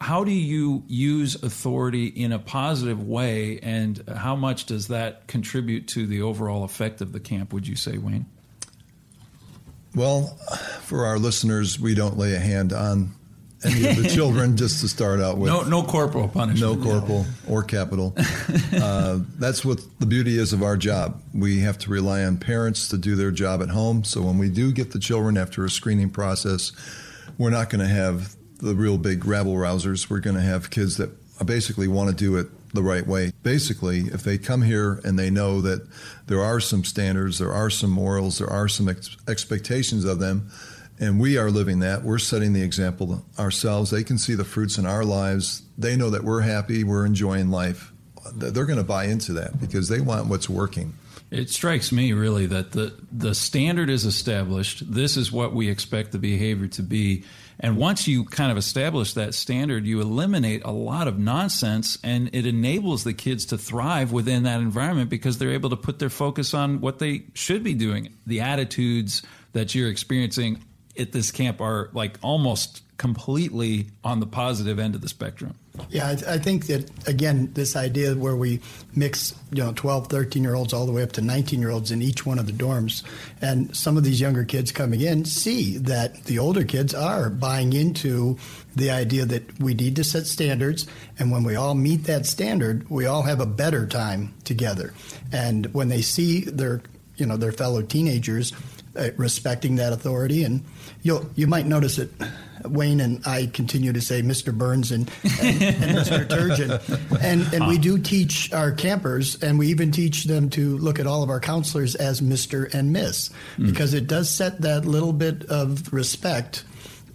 How do you use authority in a positive way, and how much does that contribute to the overall effect of the camp? Would you say, Wayne? Well, for our listeners, we don't lay a hand on any of the children just to start out with. No, no corporal punishment. No corporal no. or capital. uh, that's what the beauty is of our job. We have to rely on parents to do their job at home. So when we do get the children after a screening process, we're not going to have the real big rabble rousers. We're going to have kids that basically want to do it the right way. Basically, if they come here and they know that there are some standards, there are some morals, there are some ex- expectations of them, and we are living that. We're setting the example ourselves. They can see the fruits in our lives. They know that we're happy, we're enjoying life. They're going to buy into that because they want what's working. It strikes me really that the the standard is established. This is what we expect the behavior to be. And once you kind of establish that standard, you eliminate a lot of nonsense and it enables the kids to thrive within that environment because they're able to put their focus on what they should be doing. The attitudes that you're experiencing at this camp are like almost completely on the positive end of the spectrum. Yeah, I, I, think that, again, this idea where we mix, you know, 12, 13 year olds all the way up to 19 year olds in each one of the dorms, and some of these younger kids coming in see that the older kids are buying into the idea that we need to set standards, and when we all meet that standard, we all have a better time together. And when they see their, you know, their fellow teenagers uh, respecting that authority. And you you might notice that Wayne and I continue to say Mr. Burns and, and, and Mr. Turgeon. And, and we do teach our campers, and we even teach them to look at all of our counselors as Mr. and Miss, mm. because it does set that little bit of respect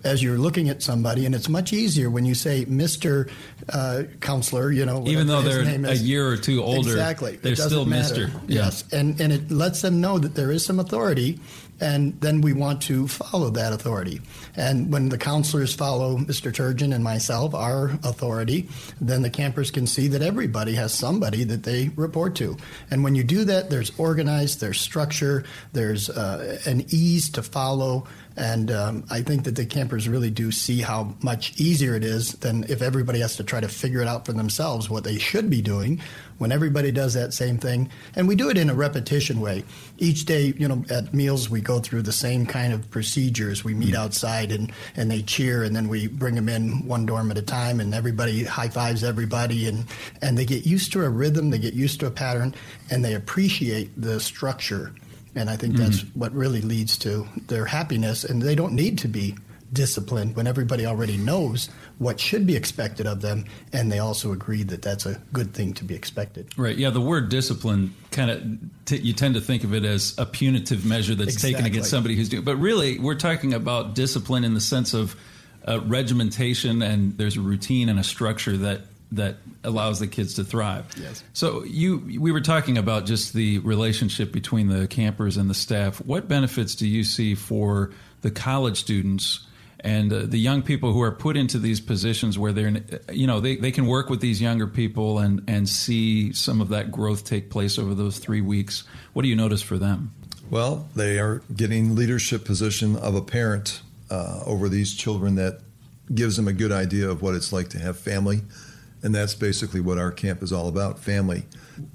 as you're looking at somebody, and it's much easier when you say Mister uh, Counselor. You know, even though they're a year or two older, exactly, they're still Mister. Yes, and and it lets them know that there is some authority, and then we want to follow that authority. And when the counselors follow Mr. Turgeon and myself, our authority, then the campers can see that everybody has somebody that they report to. And when you do that, there's organized, there's structure, there's uh, an ease to follow. And um, I think that the campers really do see how much easier it is than if everybody has to try to figure it out for themselves what they should be doing when everybody does that same thing. And we do it in a repetition way. Each day, you know, at meals, we go through the same kind of procedures. We meet outside and, and they cheer, and then we bring them in one dorm at a time, and everybody high fives everybody. And, and they get used to a rhythm, they get used to a pattern, and they appreciate the structure and I think that's mm-hmm. what really leads to their happiness. And they don't need to be disciplined when everybody already knows what should be expected of them, and they also agree that that's a good thing to be expected. Right. Yeah. The word discipline kind of t- you tend to think of it as a punitive measure that's exactly. taken against somebody who's doing. But really, we're talking about discipline in the sense of uh, regimentation, and there's a routine and a structure that that allows the kids to thrive. Yes. So you we were talking about just the relationship between the campers and the staff. What benefits do you see for the college students and uh, the young people who are put into these positions where they're you know they, they can work with these younger people and and see some of that growth take place over those 3 weeks. What do you notice for them? Well, they are getting leadership position of a parent uh, over these children that gives them a good idea of what it's like to have family and that's basically what our camp is all about family.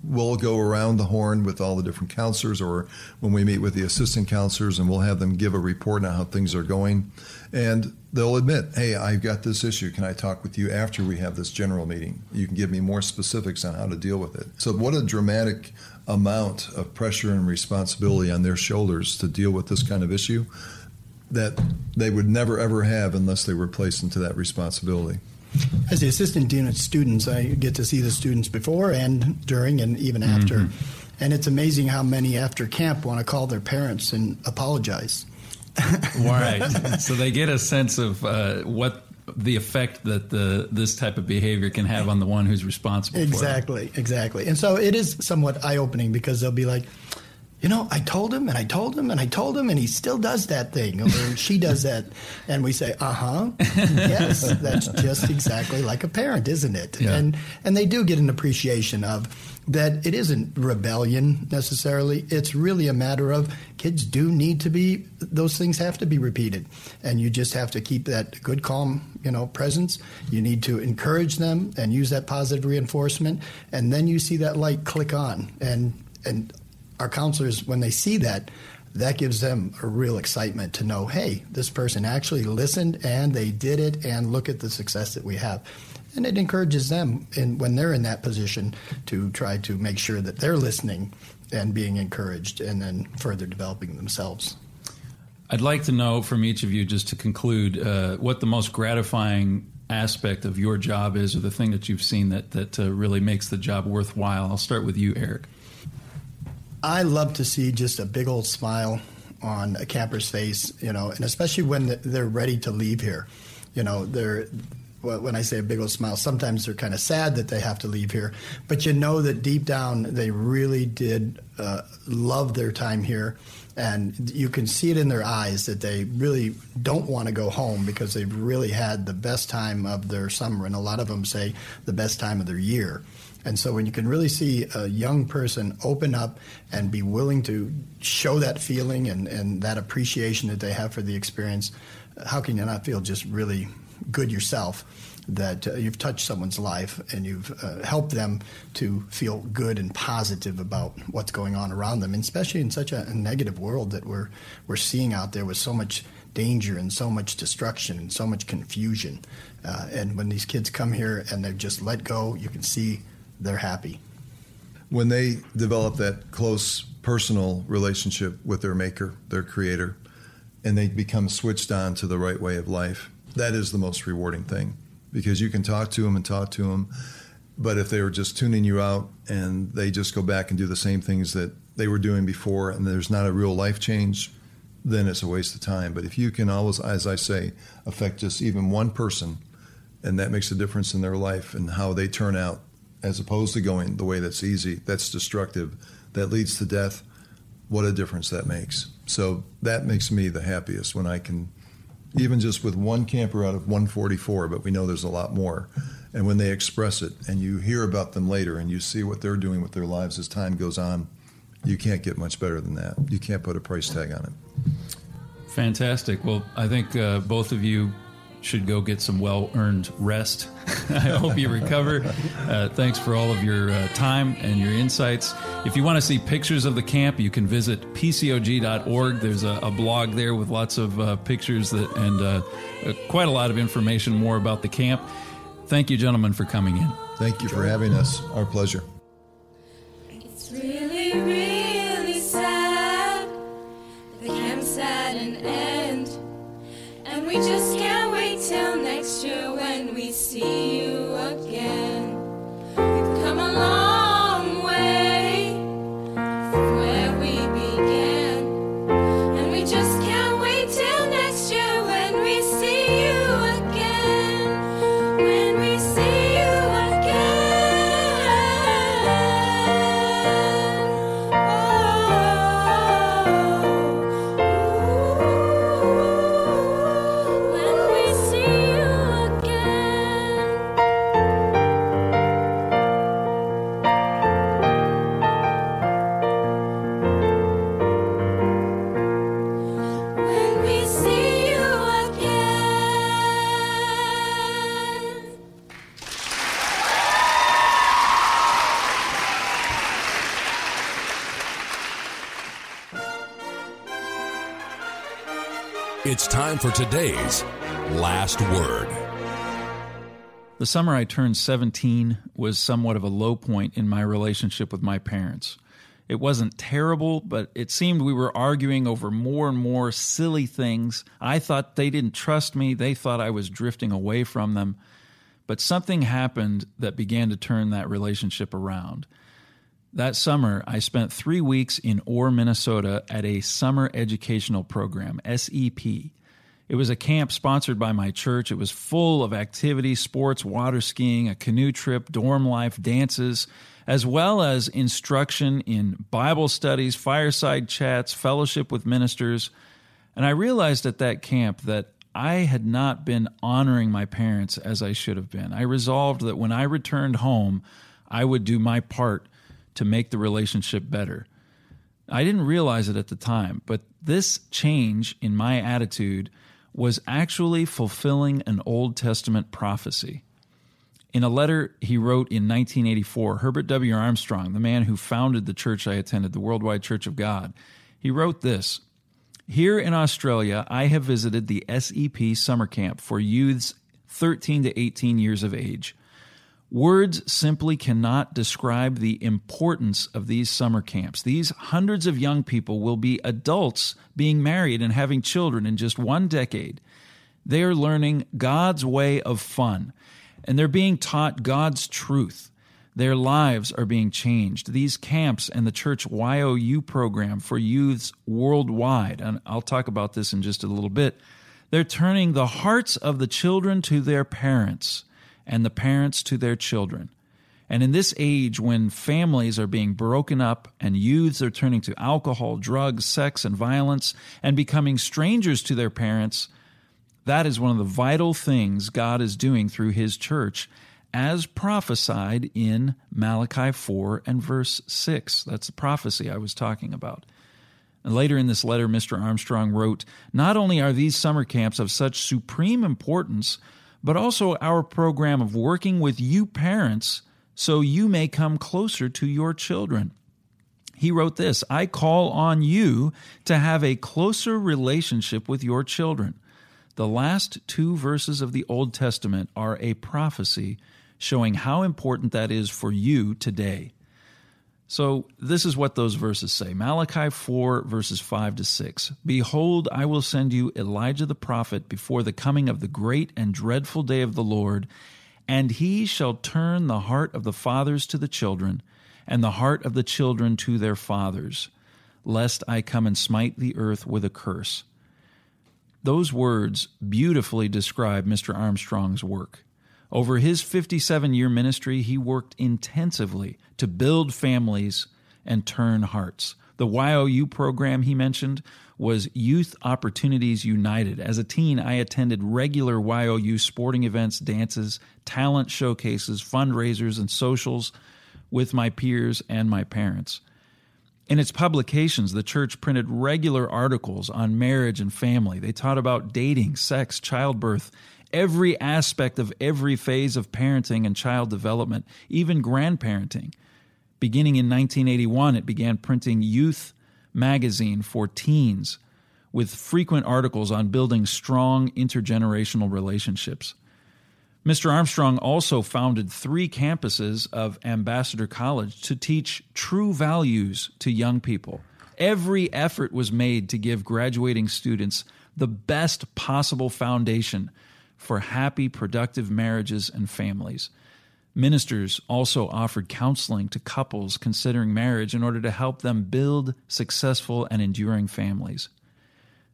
We'll go around the horn with all the different counselors, or when we meet with the assistant counselors, and we'll have them give a report on how things are going. And they'll admit, hey, I've got this issue. Can I talk with you after we have this general meeting? You can give me more specifics on how to deal with it. So, what a dramatic amount of pressure and responsibility on their shoulders to deal with this kind of issue that they would never ever have unless they were placed into that responsibility. As the assistant dean of students, I get to see the students before and during and even after. Mm-hmm. And it's amazing how many after camp want to call their parents and apologize. right. so they get a sense of uh, what the effect that the this type of behavior can have on the one who's responsible exactly exactly and so it is somewhat eye-opening because they'll be like you know, I told him and I told him and I told him and he still does that thing or she does that. And we say, uh huh. yes, that's just exactly like a parent, isn't it? Yeah. And, and they do get an appreciation of that it isn't rebellion necessarily. It's really a matter of kids do need to be, those things have to be repeated. And you just have to keep that good, calm, you know, presence. You need to encourage them and use that positive reinforcement. And then you see that light click on. And, and our counselors, when they see that, that gives them a real excitement to know, hey, this person actually listened and they did it, and look at the success that we have. And it encourages them, in, when they're in that position, to try to make sure that they're listening and being encouraged, and then further developing themselves. I'd like to know from each of you, just to conclude, uh, what the most gratifying aspect of your job is, or the thing that you've seen that that uh, really makes the job worthwhile. I'll start with you, Eric. I love to see just a big old smile on a camper's face, you know, and especially when they're ready to leave here. You know, they're when I say a big old smile, sometimes they're kind of sad that they have to leave here, but you know that deep down they really did uh, love their time here, and you can see it in their eyes that they really don't want to go home because they've really had the best time of their summer, and a lot of them say the best time of their year. And so when you can really see a young person open up and be willing to show that feeling and, and that appreciation that they have for the experience, how can you not feel just really good yourself? that uh, you've touched someone's life and you've uh, helped them to feel good and positive about what's going on around them, and especially in such a, a, negative world that we're we're seeing out there with so much danger and so much destruction and so much confusion. Uh, and when these kids come here and they've just let go, you can see they're happy. When they develop that close personal relationship with their maker, their creator, and they become switched on to the right way of life, that is the most rewarding thing because you can talk to them and talk to them. But if they were just tuning you out and they just go back and do the same things that they were doing before and there's not a real life change, then it's a waste of time. But if you can always, as I say, affect just even one person and that makes a difference in their life and how they turn out as opposed to going the way that's easy, that's destructive, that leads to death, what a difference that makes. So that makes me the happiest when I can, even just with one camper out of 144, but we know there's a lot more. And when they express it and you hear about them later and you see what they're doing with their lives as time goes on, you can't get much better than that. You can't put a price tag on it. Fantastic. Well, I think uh, both of you should go get some well earned rest. I hope you recover. Uh, thanks for all of your uh, time and your insights. If you want to see pictures of the camp, you can visit pcog.org. There's a, a blog there with lots of uh, pictures that, and uh, uh, quite a lot of information more about the camp. Thank you, gentlemen, for coming in. Thank you for having us. Our pleasure. It's really, really sad. The camp's at an end, and we just can't till next year when we see today's last word. The summer I turned 17 was somewhat of a low point in my relationship with my parents. It wasn't terrible, but it seemed we were arguing over more and more silly things. I thought they didn't trust me, they thought I was drifting away from them. But something happened that began to turn that relationship around. That summer, I spent three weeks in Orr, Minnesota at a summer educational program, SEP. It was a camp sponsored by my church. It was full of activities, sports, water skiing, a canoe trip, dorm life, dances, as well as instruction in Bible studies, fireside chats, fellowship with ministers. And I realized at that camp that I had not been honoring my parents as I should have been. I resolved that when I returned home, I would do my part to make the relationship better. I didn't realize it at the time, but this change in my attitude was actually fulfilling an Old Testament prophecy. In a letter he wrote in 1984, Herbert W. Armstrong, the man who founded the church I attended, the Worldwide Church of God, he wrote this Here in Australia, I have visited the SEP summer camp for youths 13 to 18 years of age. Words simply cannot describe the importance of these summer camps. These hundreds of young people will be adults being married and having children in just one decade. They are learning God's way of fun, and they're being taught God's truth. Their lives are being changed. These camps and the church YOU program for youths worldwide, and I'll talk about this in just a little bit, they're turning the hearts of the children to their parents and the parents to their children. And in this age when families are being broken up and youths are turning to alcohol, drugs, sex, and violence and becoming strangers to their parents, that is one of the vital things God is doing through His church, as prophesied in Malachi 4 and verse 6. That's the prophecy I was talking about. And later in this letter, Mr. Armstrong wrote Not only are these summer camps of such supreme importance, but also our program of working with you parents so you may come closer to your children. He wrote this I call on you to have a closer relationship with your children. The last two verses of the Old Testament are a prophecy showing how important that is for you today. So, this is what those verses say Malachi 4, verses 5 to 6. Behold, I will send you Elijah the prophet before the coming of the great and dreadful day of the Lord, and he shall turn the heart of the fathers to the children, and the heart of the children to their fathers, lest I come and smite the earth with a curse. Those words beautifully describe Mr. Armstrong's work. Over his 57 year ministry, he worked intensively to build families and turn hearts. The YOU program he mentioned was Youth Opportunities United. As a teen, I attended regular YOU sporting events, dances, talent showcases, fundraisers, and socials with my peers and my parents. In its publications, the church printed regular articles on marriage and family. They taught about dating, sex, childbirth, every aspect of every phase of parenting and child development, even grandparenting. Beginning in 1981, it began printing Youth magazine for teens with frequent articles on building strong intergenerational relationships. Mr. Armstrong also founded three campuses of Ambassador College to teach true values to young people. Every effort was made to give graduating students the best possible foundation for happy, productive marriages and families. Ministers also offered counseling to couples considering marriage in order to help them build successful and enduring families.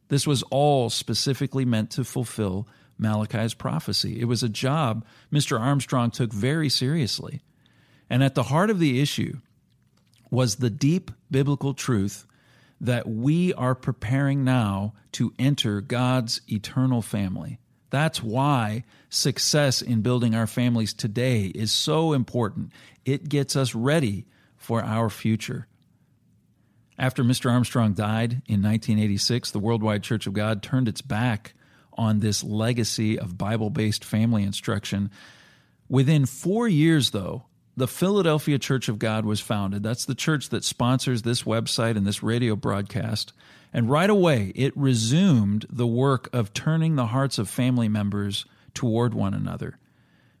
This was all specifically meant to fulfill Malachi's prophecy. It was a job Mr. Armstrong took very seriously. And at the heart of the issue was the deep biblical truth that we are preparing now to enter God's eternal family. That's why success in building our families today is so important. It gets us ready for our future. After Mr. Armstrong died in 1986, the Worldwide Church of God turned its back on this legacy of Bible based family instruction. Within four years, though, the Philadelphia Church of God was founded. That's the church that sponsors this website and this radio broadcast. And right away, it resumed the work of turning the hearts of family members toward one another.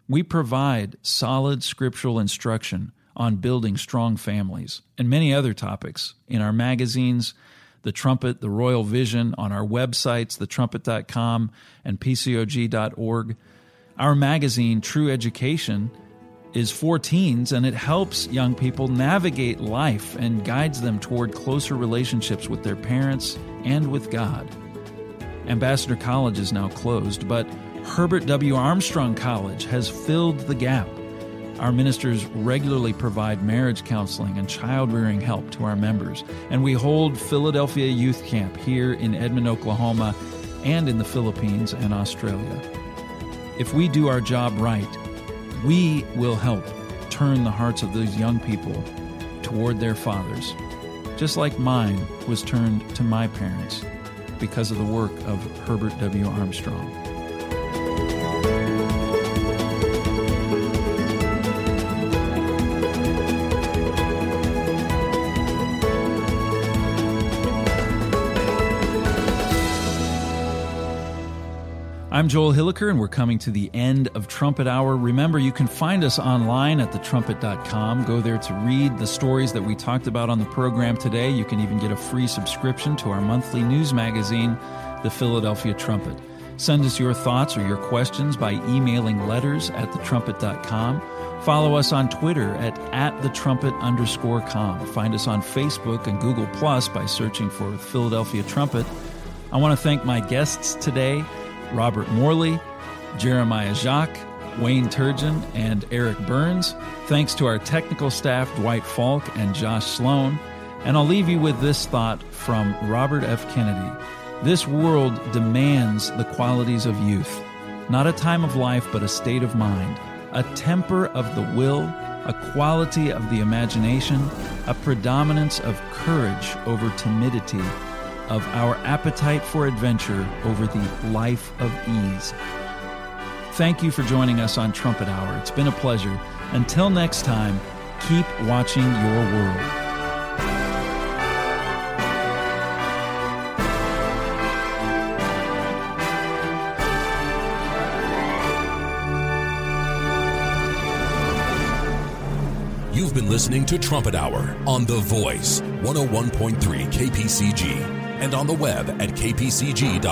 We provide solid scriptural instruction on building strong families and many other topics in our magazines, The Trumpet, The Royal Vision, on our websites, thetrumpet.com and pcog.org. Our magazine, True Education, is for teens and it helps young people navigate life and guides them toward closer relationships with their parents and with God. Ambassador College is now closed, but Herbert W. Armstrong College has filled the gap. Our ministers regularly provide marriage counseling and child rearing help to our members, and we hold Philadelphia Youth Camp here in Edmond, Oklahoma, and in the Philippines and Australia. If we do our job right, we will help turn the hearts of those young people toward their fathers, just like mine was turned to my parents because of the work of Herbert W. Armstrong. I'm Joel Hilliker, and we're coming to the end of Trumpet Hour. Remember, you can find us online at thetrumpet.com. Go there to read the stories that we talked about on the program today. You can even get a free subscription to our monthly news magazine, The Philadelphia Trumpet. Send us your thoughts or your questions by emailing letters at thetrumpet.com. Follow us on Twitter at, at thetrumpet underscore com. Find us on Facebook and Google Plus by searching for Philadelphia Trumpet. I want to thank my guests today. Robert Morley, Jeremiah Jacques, Wayne Turgeon, and Eric Burns. Thanks to our technical staff, Dwight Falk and Josh Sloan. And I'll leave you with this thought from Robert F. Kennedy This world demands the qualities of youth, not a time of life, but a state of mind, a temper of the will, a quality of the imagination, a predominance of courage over timidity of our appetite for adventure over the life of ease. Thank you for joining us on Trumpet Hour. It's been a pleasure. Until next time, keep watching your world. You've been listening to Trumpet Hour on The Voice, 101.3 KPCG and on the web at kpcg.fm.